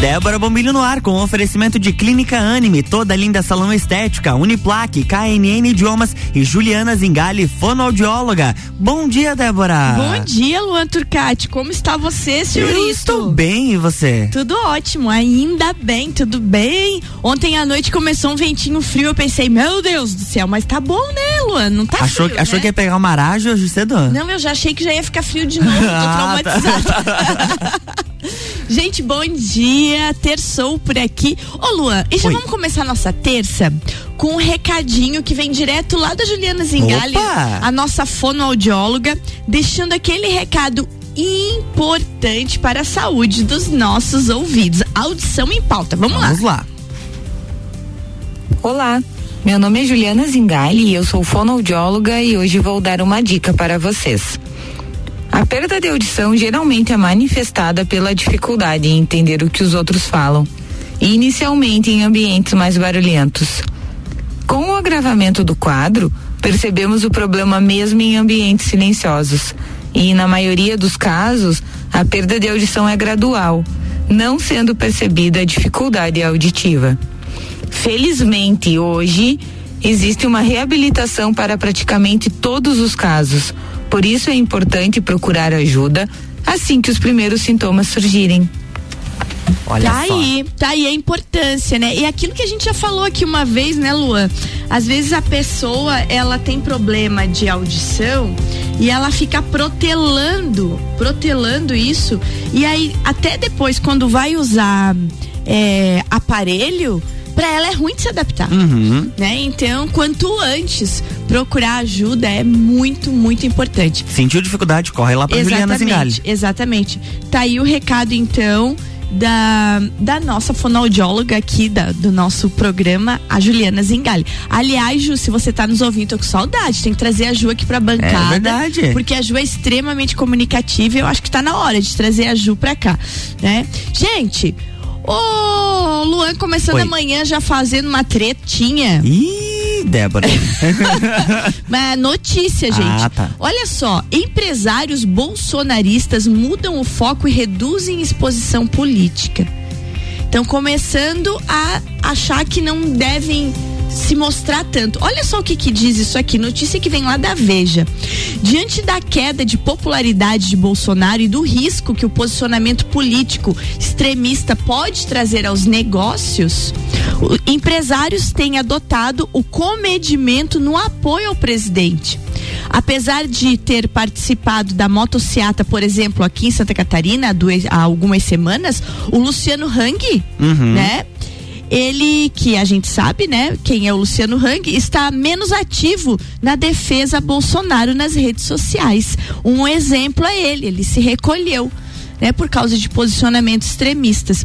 Débora Bombilho no ar com oferecimento de Clínica Anime, toda linda salão estética, Uniplaque, KNN Idiomas e Juliana Zingali, fonoaudióloga. Bom dia, Débora. Bom dia, Luan Turcati. Como está você, senhorito? Eu estou bem, e você? Tudo ótimo, ainda bem, tudo bem. Ontem à noite começou um ventinho frio, eu pensei, meu Deus do céu, mas tá bom, né, Luan? Não tá achou, frio, Achou né? que ia pegar uma aragem hoje cedo? Não, eu já achei que já ia ficar frio de novo, tô Ah, tá. Gente, bom dia, terçou por aqui. Ô Luan, e já Oi. vamos começar a nossa terça com um recadinho que vem direto lá da Juliana Zingali, Opa! a nossa fonoaudióloga, deixando aquele recado importante para a saúde dos nossos ouvidos. Audição em pauta. Vamos lá. Vamos lá. Olá, meu nome é Juliana Zingali e eu sou fonoaudióloga e hoje vou dar uma dica para vocês. A perda de audição geralmente é manifestada pela dificuldade em entender o que os outros falam, inicialmente em ambientes mais barulhentos. Com o agravamento do quadro, percebemos o problema mesmo em ambientes silenciosos, e na maioria dos casos, a perda de audição é gradual, não sendo percebida a dificuldade auditiva. Felizmente, hoje existe uma reabilitação para praticamente todos os casos. Por isso é importante procurar ajuda assim que os primeiros sintomas surgirem. Olha tá só. aí, tá aí a importância, né? E aquilo que a gente já falou aqui uma vez, né, Luan? Às vezes a pessoa, ela tem problema de audição e ela fica protelando, protelando isso. E aí, até depois, quando vai usar é, aparelho, pra ela é ruim de se adaptar. Uhum. Né? Então, quanto antes procurar ajuda é muito, muito importante. Sentiu dificuldade, corre lá pra Juliana Zingali. Exatamente. Tá aí o recado, então, da, da nossa fonoaudióloga aqui, da, do nosso programa, a Juliana Zingali. Aliás, Ju, se você tá nos ouvindo, tô com saudade, tem que trazer a Ju aqui pra bancada. É verdade. Porque a Ju é extremamente comunicativa e eu acho que tá na hora de trazer a Ju pra cá, né? Gente, ô Luan começando Oi. amanhã já fazendo uma tretinha. Ih, Débora. Uma notícia, gente. Ah, tá. Olha só, empresários bolsonaristas mudam o foco e reduzem exposição política. Estão começando a achar que não devem se mostrar tanto. Olha só o que, que diz isso aqui, notícia que vem lá da Veja. Diante da queda de popularidade de Bolsonaro e do risco que o posicionamento político extremista pode trazer aos negócios, empresários têm adotado o comedimento no apoio ao presidente. Apesar de ter participado da motociata, por exemplo, aqui em Santa Catarina há algumas semanas, o Luciano Hang, Uhum. né? Ele, que a gente sabe, né, quem é o Luciano Hang, está menos ativo na defesa a Bolsonaro nas redes sociais. Um exemplo é ele, ele se recolheu, né, por causa de posicionamentos extremistas.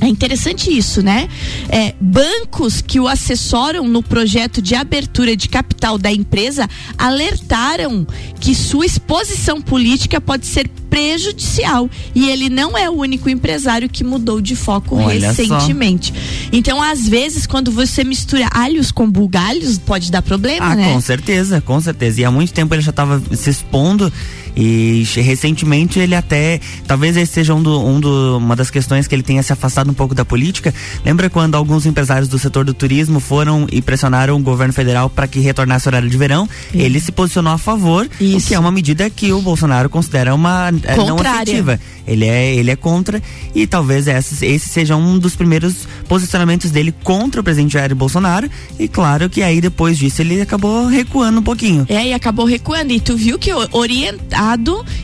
É interessante isso, né? É, bancos que o assessoram no projeto de abertura de capital da empresa alertaram que sua exposição política pode ser prejudicial e ele não é o único empresário que mudou de foco Olha só. recentemente. Então, às vezes, quando você mistura alhos com bugalhos, pode dar problema, Ah, né? com certeza, com certeza. E há muito tempo ele já estava se expondo e recentemente ele até, talvez esse seja um do, um do- uma das questões que ele tenha se afastado um pouco da política. Lembra quando alguns empresários do setor do turismo foram e pressionaram o governo federal para que retornasse o horário de verão? Ele se posicionou a favor, o Isso. que é uma medida que o Bolsonaro considera uma eh, não Contrária. efetiva. Ele é, ele é contra e talvez esse, esse seja um dos primeiros posicionamentos dele contra o presidente Jair Bolsonaro. E claro que aí depois disso ele acabou recuando um pouquinho. É, e acabou recuando. E tu viu que o-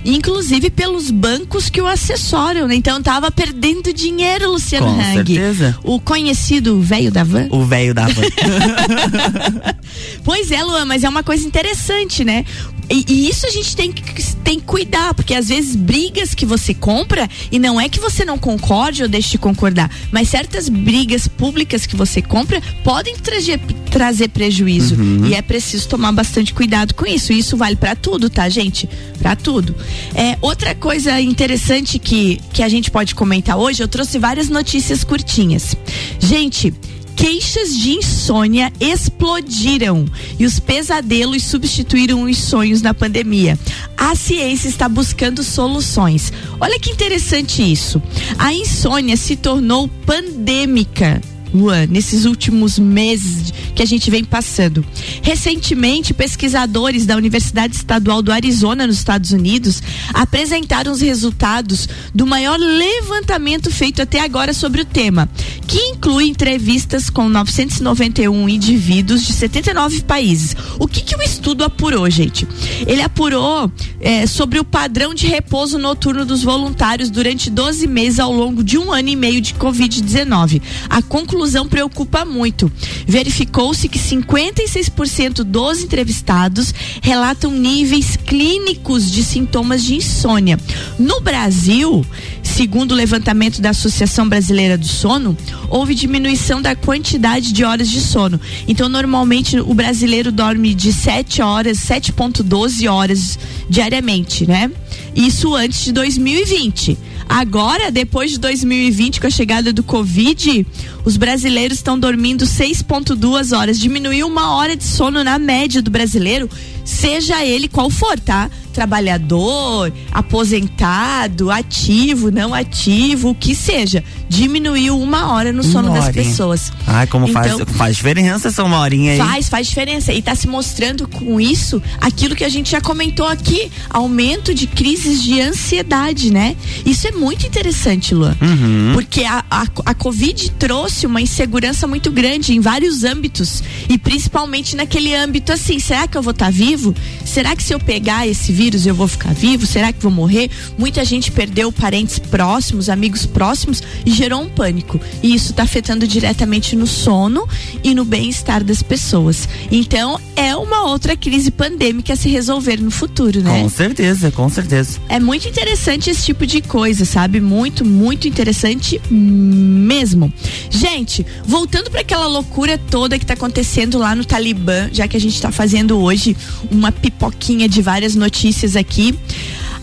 inclusive pelos bancos que o assessoram, né? Então tava perdendo dinheiro, Luciano Com Hang. certeza. O conhecido velho da van. O velho da van. Pois é, Luan, mas é uma coisa interessante, né? E, e isso a gente tem que, tem que cuidar, porque às vezes brigas que você compra, e não é que você não concorde ou deixe de concordar, mas certas brigas públicas que você compra podem trazer, trazer prejuízo. E é preciso tomar bastante cuidado com isso. E isso vale pra tudo, tá, gente? Pra tudo. É, outra coisa interessante que, que a gente pode comentar hoje, eu trouxe várias notícias curtinhas. Gente, queixas de insônia explodiram e os pesadelos substituíram os sonhos na pandemia. A ciência está buscando soluções. Olha que interessante isso. A insônia se tornou pandêmica Luan, nesses últimos meses que a gente vem passando. Recentemente, pesquisadores da Universidade Estadual do Arizona, nos Estados Unidos, apresentaram os resultados do maior levantamento feito até agora sobre o tema, que inclui entrevistas com 991 indivíduos de 79 países. O que, que o estudo apurou, gente? Ele apurou é, sobre o padrão de repouso noturno dos voluntários durante 12 meses ao longo de um ano e meio de Covid-19. A conclusão conclusão preocupa muito. Verificou-se que 56% dos entrevistados relatam níveis clínicos de sintomas de insônia. No Brasil, segundo o levantamento da Associação Brasileira do Sono, houve diminuição da quantidade de horas de sono. Então, normalmente o brasileiro dorme de 7 horas, 7.12 horas diariamente, né? Isso antes de 2020. Agora, depois de 2020, com a chegada do Covid, os brasileiros estão dormindo 6,2 horas. Diminuiu uma hora de sono na média do brasileiro, seja ele qual for, tá? trabalhador, aposentado, ativo, não ativo, o que seja, diminuiu uma hora no sono das pessoas. Ah, como então, faz, faz diferença essa uma horinha aí. Faz, faz diferença. E está se mostrando com isso aquilo que a gente já comentou aqui, aumento de crises de ansiedade, né? Isso é muito interessante, Luan. Uhum. Porque a, a, a Covid trouxe uma insegurança muito grande em vários âmbitos. E principalmente naquele âmbito assim, será que eu vou estar tá vivo? Será que se eu pegar esse vírus vírus eu vou ficar vivo? Será que vou morrer? Muita gente perdeu parentes próximos, amigos próximos e gerou um pânico. E isso está afetando diretamente no sono e no bem-estar das pessoas. Então, é uma outra crise pandêmica a se resolver no futuro, né? Com certeza, com certeza. É muito interessante esse tipo de coisa, sabe? Muito, muito interessante mesmo. Gente, voltando para aquela loucura toda que está acontecendo lá no Talibã, já que a gente está fazendo hoje uma pipoquinha de várias notícias aqui.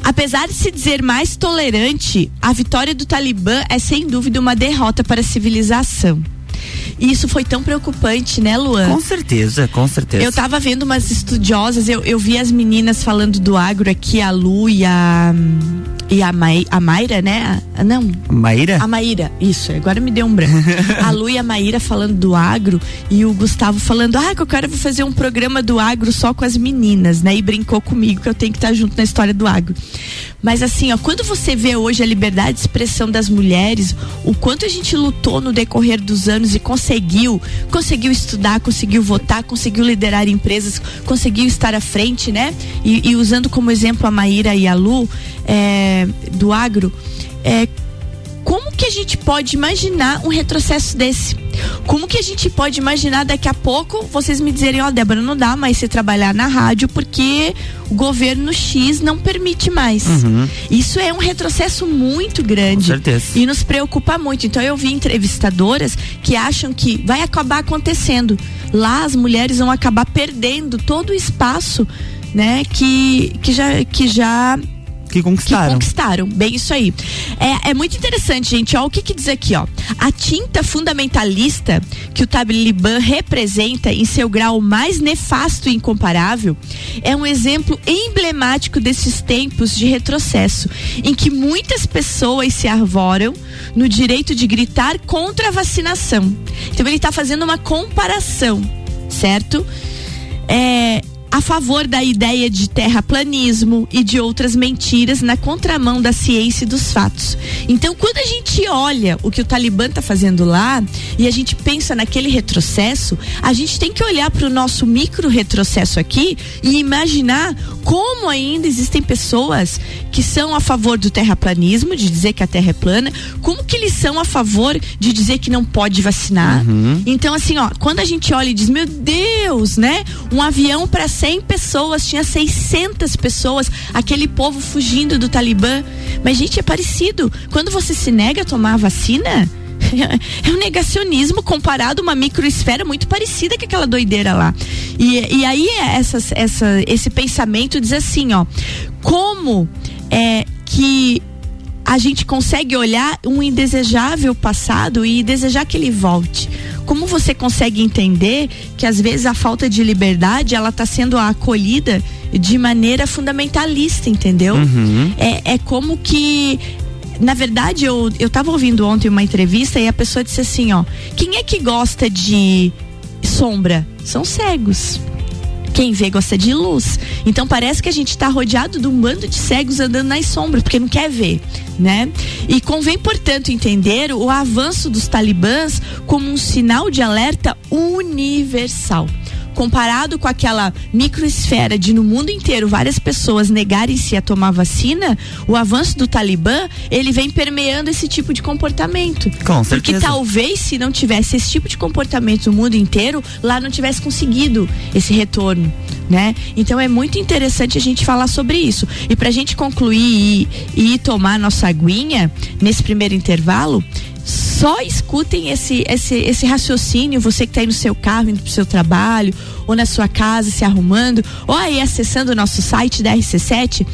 Apesar de se dizer mais tolerante, a vitória do Talibã é sem dúvida uma derrota para a civilização. E isso foi tão preocupante, né, Luan? Com certeza, com certeza. Eu tava vendo umas estudiosas, eu, eu vi as meninas falando do agro aqui, a Lu e a. E a, Mai, a Mayra, né? A, não. Maíra? A Maíra, isso, agora me deu um branco. a Lu e a Maíra falando do agro e o Gustavo falando, ah, que eu quero fazer um programa do agro só com as meninas, né? E brincou comigo que eu tenho que estar junto na história do agro. Mas assim, ó, quando você vê hoje a liberdade de expressão das mulheres, o quanto a gente lutou no decorrer dos anos e conseguiu, conseguiu estudar, conseguiu votar, conseguiu liderar empresas, conseguiu estar à frente, né? E, e usando como exemplo a Maíra e a Lu é, do agro, é, como que a gente pode imaginar um retrocesso desse? Como que a gente pode imaginar daqui a pouco vocês me dizerem, ó, oh, Débora, não dá mais você trabalhar na rádio porque o governo X não permite mais. Uhum. Isso é um retrocesso muito grande. Com certeza. E nos preocupa muito. Então eu vi entrevistadoras que acham que vai acabar acontecendo. Lá as mulheres vão acabar perdendo todo o espaço, né, que, que já que já que conquistaram. Que conquistaram. Bem, isso aí. É, é muito interessante, gente. Ó, o que, que diz aqui, ó? A tinta fundamentalista que o Talibã representa em seu grau mais nefasto e incomparável é um exemplo emblemático desses tempos de retrocesso, em que muitas pessoas se arvoram no direito de gritar contra a vacinação. Então ele está fazendo uma comparação, certo? É, a favor da ideia de terraplanismo e de outras mentiras na contramão da ciência e dos fatos. Então, quando a gente olha o que o Talibã está fazendo lá e a gente pensa naquele retrocesso, a gente tem que olhar para o nosso micro retrocesso aqui e imaginar como ainda existem pessoas que são a favor do terraplanismo, de dizer que a Terra é plana, como que eles são a favor de dizer que não pode vacinar. Uhum. Então, assim, ó, quando a gente olha e diz, meu Deus, né? Um avião para 100 pessoas, tinha 600 pessoas, aquele povo fugindo do Talibã. Mas, gente, é parecido. Quando você se nega a tomar a vacina, é um negacionismo comparado a uma microesfera muito parecida com aquela doideira lá. E, e aí essa, essa, esse pensamento diz assim, ó, como é que a gente consegue olhar um indesejável passado e desejar que ele volte. Como você consegue entender que às vezes a falta de liberdade ela está sendo acolhida de maneira fundamentalista, entendeu? Uhum. É, é como que na verdade, eu, eu tava ouvindo ontem uma entrevista e a pessoa disse assim, ó, quem é que gosta de sombra? São cegos. Quem vê gosta de luz. Então parece que a gente está rodeado de um bando de cegos andando nas sombras, porque não quer ver, né? E convém, portanto, entender o avanço dos talibãs como um sinal de alerta universal comparado com aquela microesfera de no mundo inteiro várias pessoas negarem-se a tomar vacina, o avanço do Talibã, ele vem permeando esse tipo de comportamento. Com certeza. Porque talvez se não tivesse esse tipo de comportamento no mundo inteiro, lá não tivesse conseguido esse retorno, né? Então é muito interessante a gente falar sobre isso. E pra gente concluir e, e tomar nossa aguinha nesse primeiro intervalo, só escutem esse, esse, esse raciocínio, você que está aí no seu carro, indo para o seu trabalho, ou na sua casa se arrumando, ou aí acessando o nosso site da RC7.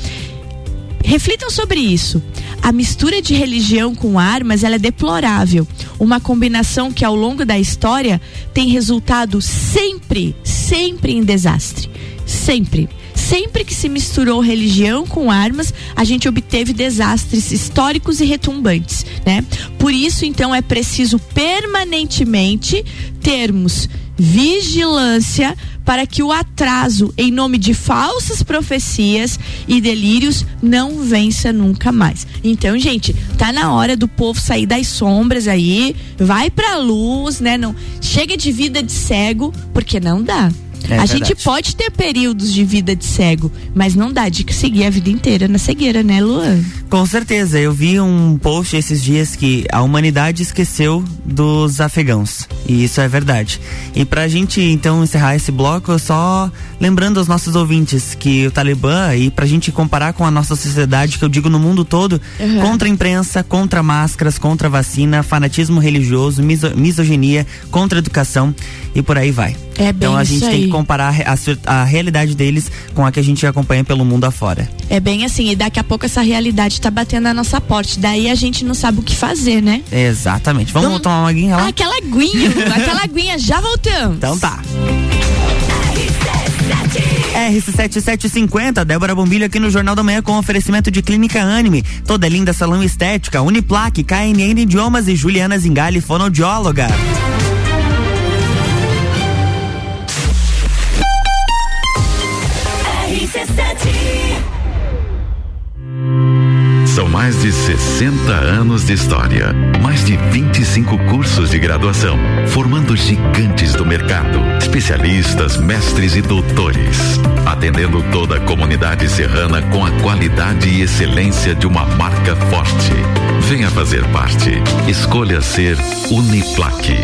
Reflitam sobre isso. A mistura de religião com armas é deplorável. Uma combinação que ao longo da história tem resultado sempre, sempre em desastre. Sempre sempre que se misturou religião com armas, a gente obteve desastres históricos e retumbantes, né? Por isso, então, é preciso permanentemente termos vigilância para que o atraso em nome de falsas profecias e delírios não vença nunca mais. Então, gente, tá na hora do povo sair das sombras aí, vai pra luz, né? Não chega de vida de cego, porque não dá. É a verdade. gente pode ter períodos de vida de cego, mas não dá de seguir a vida inteira na cegueira, né, Luan? Com certeza. Eu vi um post esses dias que a humanidade esqueceu dos afegãos. E isso é verdade. E pra gente então encerrar esse bloco, só lembrando aos nossos ouvintes que o Talibã, e pra gente comparar com a nossa sociedade, que eu digo no mundo todo, uhum. contra a imprensa, contra máscaras, contra vacina, fanatismo religioso, miso, misoginia, contra a educação e por aí vai. É então a gente tem que comparar a, a, realidade deles com a que a gente acompanha pelo mundo afora. É bem assim, e daqui a pouco essa realidade está batendo na nossa porta. Daí a gente não sabe o que fazer, né? Exatamente. Vamos, Vamos... tomar uma aguinha lá? Ah, aquela aguinha, aquela aguinha, já voltamos. Então tá. RC7750, Débora Bombilho aqui no Jornal da Manhã com oferecimento de Clínica Anime, toda linda salão estética, Uniplaque, KNN Idiomas e Juliana Zingali, fonoaudióloga. De 60 anos de história, mais de 25 cursos de graduação, formando gigantes do mercado, especialistas, mestres e doutores, atendendo toda a comunidade serrana com a qualidade e excelência de uma marca forte. Venha fazer parte. Escolha ser Uniplaque.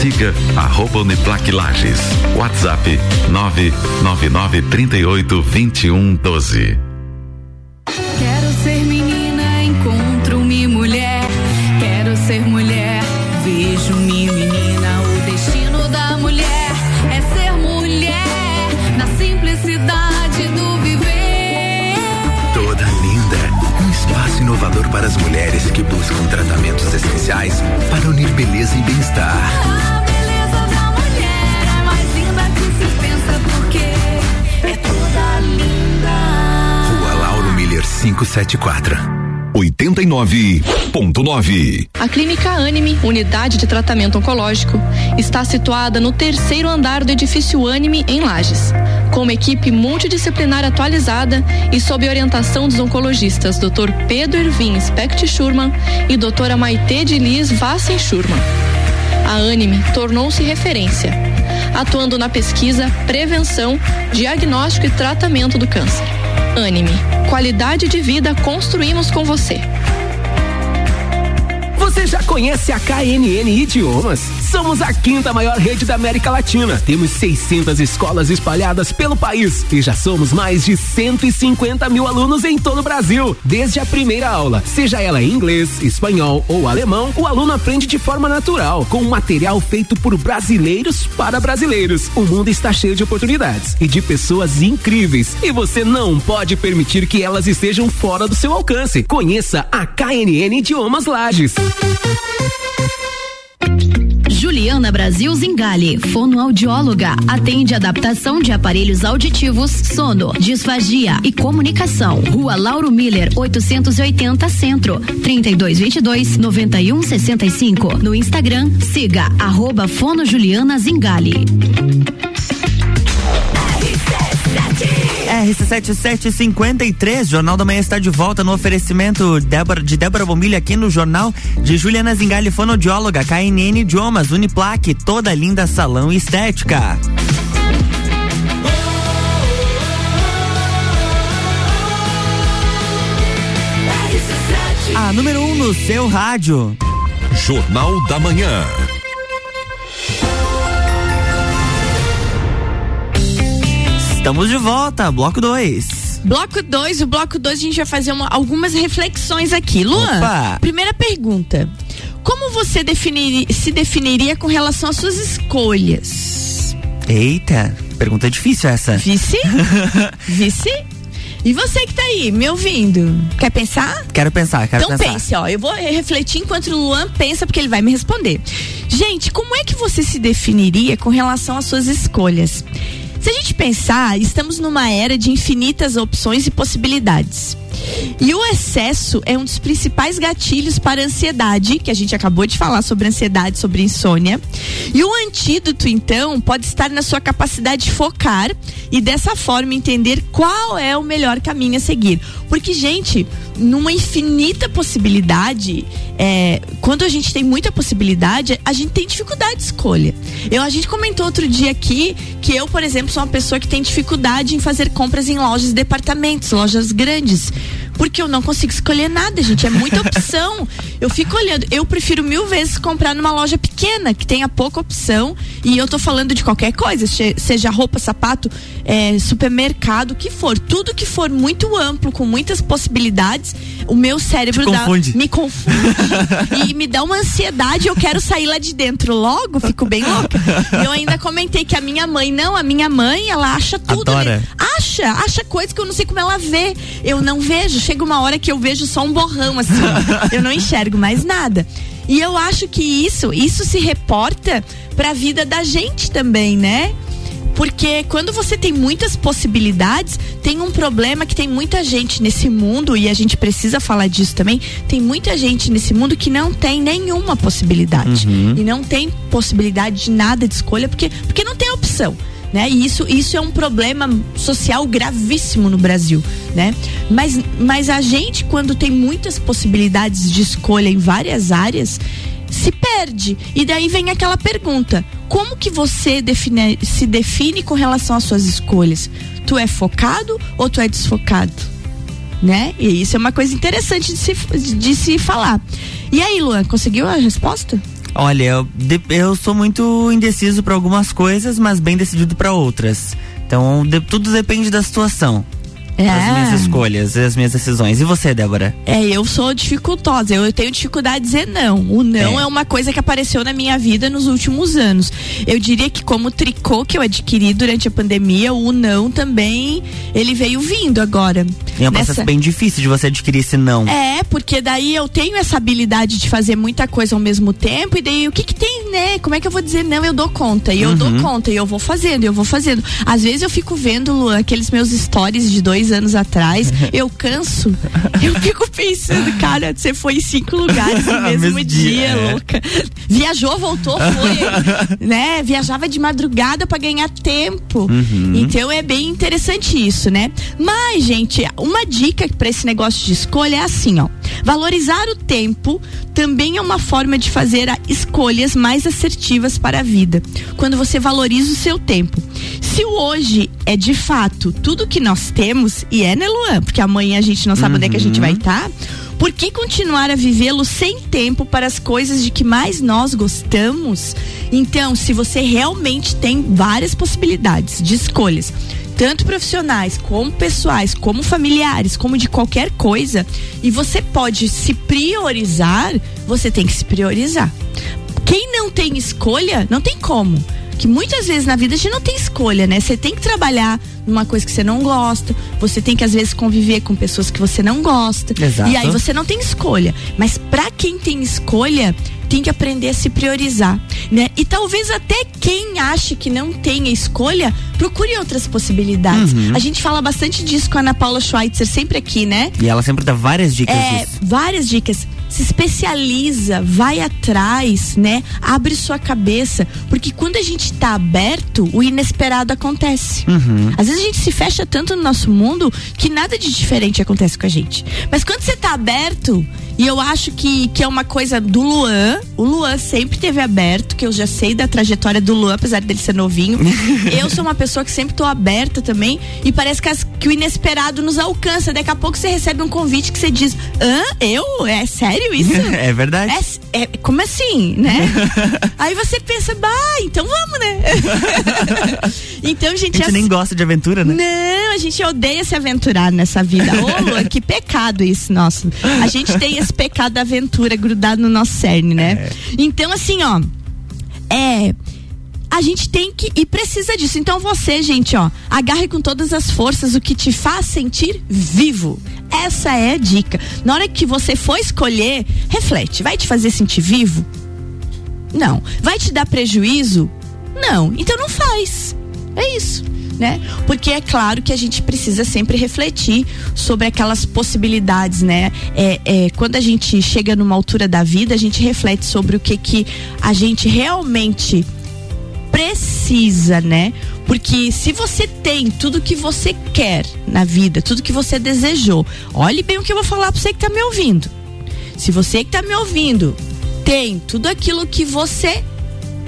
Siga arroba Uniplaque Lages. WhatsApp 999 38 574. 89.9. A Clínica Anime, unidade de tratamento oncológico, está situada no terceiro andar do edifício Anime, em Lages. Com uma equipe multidisciplinar atualizada e sob orientação dos oncologistas Dr. Pedro Irvin Specht Schurman e doutora Maite de Liz Vassen Schurman. A Anime tornou-se referência, atuando na pesquisa, prevenção, diagnóstico e tratamento do câncer Anime. Qualidade de vida construímos com você. Você já conhece a KNN Idiomas? Somos a quinta maior rede da América Latina. Temos 600 escolas espalhadas pelo país e já somos mais de 150 mil alunos em todo o Brasil. Desde a primeira aula, seja ela em inglês, espanhol ou alemão, o aluno aprende de forma natural, com material feito por brasileiros para brasileiros. O mundo está cheio de oportunidades e de pessoas incríveis e você não pode permitir que elas estejam fora do seu alcance. Conheça a KNN Idiomas Lages. Juliana Brasil Zingali, fonoaudióloga, atende adaptação de aparelhos auditivos, sono, disfagia e comunicação. Rua Lauro Miller, 880 Centro, 3222 9165. No Instagram, siga arroba Fono Juliana Zingali. RC7753, Jornal da Manhã está de volta no oferecimento Débora- de Débora Bombilho aqui no Jornal de Juliana Zingali, fonoaudióloga, KNN Idiomas, Uniplaque, toda linda salão e estética. A número 1 um no seu rádio. Jornal da Manhã. Estamos de volta, bloco 2. Bloco 2, o bloco 2 a gente vai fazer uma- algumas reflexões aqui. Luan, Opa. primeira pergunta. Como você definiri- se definiria com relação às suas escolhas? Eita, pergunta difícil essa. Vice? Vice? E você que tá aí, me ouvindo, quer pensar? Quero pensar, quero então pensar. pense, ó, eu vou refletir enquanto o Luan pensa, porque ele vai me responder. Gente, como é que você se definiria com relação às suas escolhas? Se a gente pensar, estamos numa era de infinitas opções e possibilidades. E o excesso é um dos principais gatilhos para ansiedade, que a gente acabou de falar sobre ansiedade, sobre insônia. E o antídoto, então, pode estar na sua capacidade de focar e dessa forma entender qual é o melhor caminho a seguir. Porque, gente, numa infinita possibilidade, é, quando a gente tem muita possibilidade, a gente tem dificuldade de escolha. Eu, a gente comentou outro dia aqui que eu, por exemplo, sou uma pessoa que tem dificuldade em fazer compras em lojas de departamentos, lojas grandes. Porque eu não consigo escolher nada, gente. É muita opção. Eu fico olhando. Eu prefiro mil vezes comprar numa loja pequena, que tenha pouca opção. E eu tô falando de qualquer coisa, seja roupa, sapato, é, supermercado, o que for. Tudo que for muito amplo, com muitas possibilidades, o meu cérebro dá- confunde. me confunde e me dá uma ansiedade. Eu quero sair lá de dentro logo, fico bem louca. Eu ainda comentei que a minha mãe, não, a minha mãe, ela acha tudo. Adora. né? Acha, acha coisa que eu não sei como ela vê. Eu não vejo. Chega uma hora que eu vejo só um borrão assim. eu não enxergo mais nada. E eu acho que isso, isso se reporta pra vida da gente também, né? Porque quando você tem muitas possibilidades, tem um problema que tem muita gente nesse mundo, e a gente precisa falar disso também. Tem muita gente nesse mundo que não tem nenhuma possibilidade. Uhum. E não tem possibilidade de nada de escolha, porque, porque não tem opção. Né? E isso, isso é um problema social gravíssimo no Brasil, né? Mas, mas a gente, quando tem muitas possibilidades de escolha em várias áreas, se perde. E daí vem aquela pergunta: como que você define- se define com relação às suas escolhas? Tu é focado ou tu é desfocado? Né? E isso é uma coisa interessante de se, de se falar. E aí, Luan, conseguiu a resposta? Olha, eu, eu sou muito indeciso para algumas coisas, mas bem decidido para outras. Então, de- tudo depende da situação. É. Das minhas escolhas, das minhas decisões. E você, Débora? É, eu sou dificultosa, eu tenho dificuldade de dizer não. O não É. é. uma coisa que apareceu na minha vida nos últimos anos. Eu diria que como tricô que eu adquiri durante a pandemia, o não também, ele veio vindo agora. E é um Nessa- processo bem difícil de você adquirir esse não. É, porque daí eu tenho essa habilidade de fazer muita coisa ao mesmo tempo, e daí o que que tem, né? Como é que eu vou dizer não? Eu dou conta, e eu Uhum. dou conta, e eu vou fazendo, e eu vou fazendo. Às vezes eu fico vendo, aqueles meus stories de dois anos atrás, eu canso, eu fico pensando, cara, você foi em cinco lugares no mesmo, Mesmo dia, dia, é. louca. Viajou, voltou, foi, né? Viajava de madrugada pra ganhar tempo. Então é bem interessante isso, né? Mas, gente, uma dica pra esse negócio de escolha é assim, ó. Valorizar o tempo também é uma forma de fazer escolhas mais assertivas para a vida. Quando você valoriza o seu tempo. Se o hoje é de fato tudo que nós temos, e é, né, Luan? Porque amanhã a gente não sabe onde é que a gente vai estar. Por que continuar a vivê-lo sem tempo para as coisas de que mais nós gostamos? Então, se você realmente tem várias possibilidades de escolhas, tanto profissionais, como pessoais, como familiares, como de qualquer coisa, e você pode se priorizar, você tem que se priorizar. Quem não tem escolha, não tem como. Que muitas vezes na vida a gente não tem escolha, né? Você tem que trabalhar numa coisa que você não gosta, você tem que às vezes conviver com pessoas que você não gosta. Exato. E aí você não tem escolha. Mas pra quem tem escolha, tem que aprender a se priorizar, né? E talvez até quem ache que não tenha escolha, procure outras possibilidades. Uhum. A gente fala bastante disso com a Ana Paula Schweitzer, sempre aqui, né? E ela sempre dá várias dicas É, disso. várias dicas. Se especializa, vai atrás, né? Abre sua cabeça, porque quando a gente tá aberto, o inesperado acontece. Uhum. Às vezes a gente se fecha tanto no nosso mundo que nada de diferente acontece com a gente. Mas quando você tá aberto, e eu acho que, que é uma coisa do Luan, o Luan sempre teve aberto, que eu já sei da trajetória do Luan, apesar dele ser novinho. eu sou uma pessoa que sempre tô aberta também, e parece que, as- que o inesperado nos alcança. Daqui a pouco você recebe um convite que você diz: Hã? Eu? É sério isso? é verdade. É, é- como assim, né? Aí você pensa, bah, então vamos, né? então, A gente, gente é nem gosta de aventura, né? não, a gente odeia se aventurar nessa vida. Ô, Lua, que pecado isso, nosso. A gente tem esse pecado da aventura grudado no nosso cerne, né? Então, assim, ó. É. A gente tem que e precisa disso. Então você, gente, ó, agarre com todas as forças o que te faz sentir vivo. Essa é a dica. Na hora que você for escolher, reflete. Vai te fazer sentir vivo? Não. Vai te dar prejuízo? Não. Então não faz. É isso. Né? Porque é claro que a gente precisa sempre refletir sobre aquelas possibilidades, né? É, é, quando a gente chega numa altura da vida, a gente reflete sobre o que que a gente realmente precisa, né? Porque se você tem tudo que você quer na vida, tudo que você desejou, olhe bem o que eu vou falar pra você que tá me ouvindo. Se você que tá me ouvindo tem tudo aquilo que você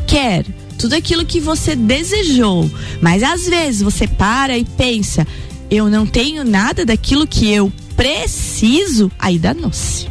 quer, tudo aquilo que você desejou, mas às vezes você para e pensa, eu não tenho nada daquilo que eu preciso, aí danou-se.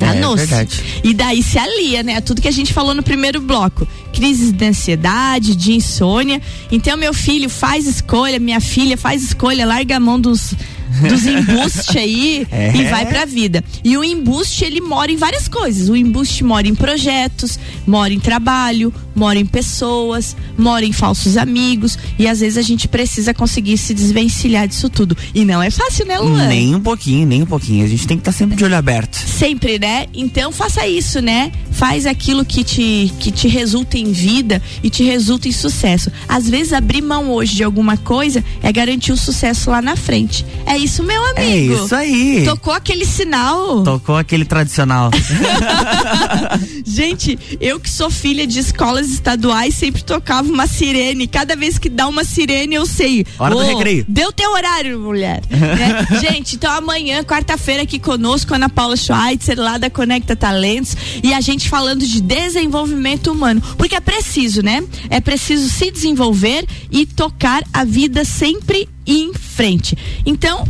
É, Danou-se. verdade. E daí se alia, né? Tudo que a gente falou no primeiro bloco. Crises de ansiedade, de insônia. Então, meu filho faz escolha, minha filha faz escolha, larga a mão dos, dos embuste aí É. e vai pra vida. E o embuste, ele mora em várias coisas. O embuste mora em projetos, mora em trabalho, mora em pessoas, mora em falsos amigos. E às vezes a gente precisa conseguir se desvencilhar disso tudo. E não é fácil, né, Luan? Nem um pouquinho, nem um pouquinho. A gente tem que estar sempre de olho aberto. Sempre, né? Então faça isso, né? Faz aquilo que te, que te resulta em vida e te resulta em sucesso. Às vezes abrir mão hoje de alguma coisa é garantir o sucesso lá na frente. É isso, meu É amigo. isso aí. Tocou aquele sinal. Tocou aquele tradicional. Gente, eu que sou filha de escolas estaduais sempre tocava uma sirene. Cada vez que dá uma sirene, eu sei. Hora do Ô, recreio. Deu teu horário, mulher. né? Gente, então amanhã, quarta-feira, aqui conosco, Ana Paula Schweitzer, lá da Conecta Talentos. E a gente falando de desenvolvimento humano. Porque é preciso, né? É preciso se desenvolver e tocar a vida sempre em frente. Então.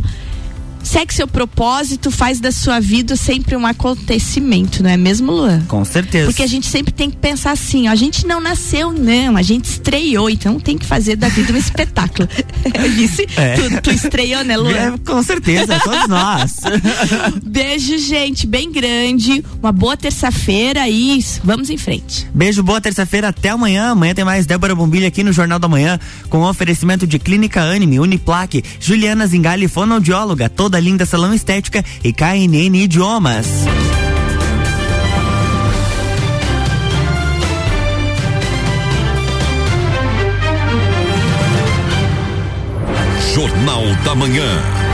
Segue seu propósito, faz da sua vida sempre um acontecimento, não é mesmo, Luan? Com certeza. Porque a gente sempre tem que pensar assim, ó, a gente não nasceu, não, a gente estreou, então tem que fazer da vida um espetáculo. Eu disse, É. tu, tu estreou, né, Luan? É, com certeza, todos nós. Beijo, gente, bem grande, uma boa terça-feira e vamos em frente. Beijo, boa terça-feira, até amanhã. Amanhã tem mais Débora Bombilha aqui no Jornal da Manhã, com oferecimento de Clínica Anime, Uniplaque, Juliana Zingali, fonoaudióloga, toda linda salão estética e KNN Idiomas. Jornal da Manhã.